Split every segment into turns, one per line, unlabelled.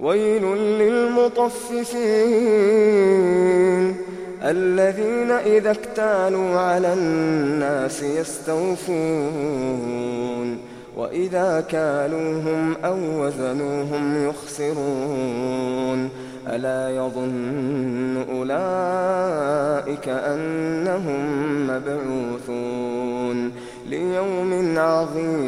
ويل للمطففين الذين إذا اكتالوا على الناس يستوفون وإذا كالوهم أو وزنوهم يخسرون ألا يظن أولئك أنهم مبعوثون ليوم عظيم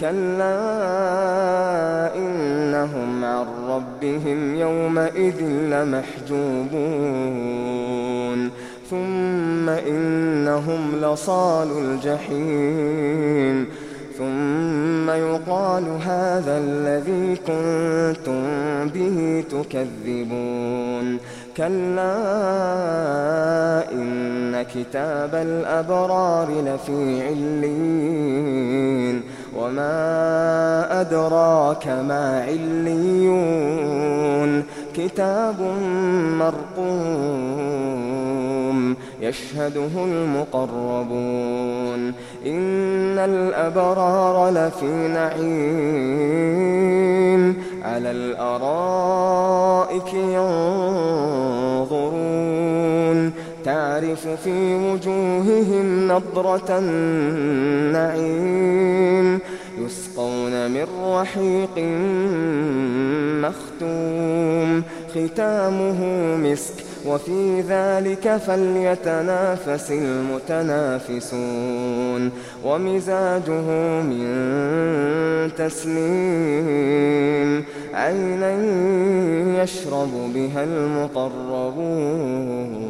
كلا إنهم عن ربهم يومئذ لمحجوبون. ثم إنهم لصال الجحيم. ثم يقال هذا الذي كنتم به تكذبون. كلا إن كتاب الأبرار لفي علين وما أدراك ما عليون كتاب مرقوم يشهده المقربون إن الأبرار لفي نعيم على الأرائك ينظرون تعرف في وجوههم نضرة النعيم يسقون من رحيق مختوم. ختامه مسك وفي ذلك فليتنافس المتنافسون. ومزاجه من تسليم عينا يشرب بها المقربون.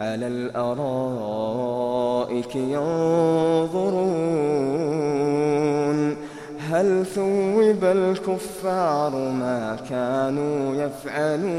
على الأرائك ينظرون هل ثوب الكفار ما كانوا يفعلون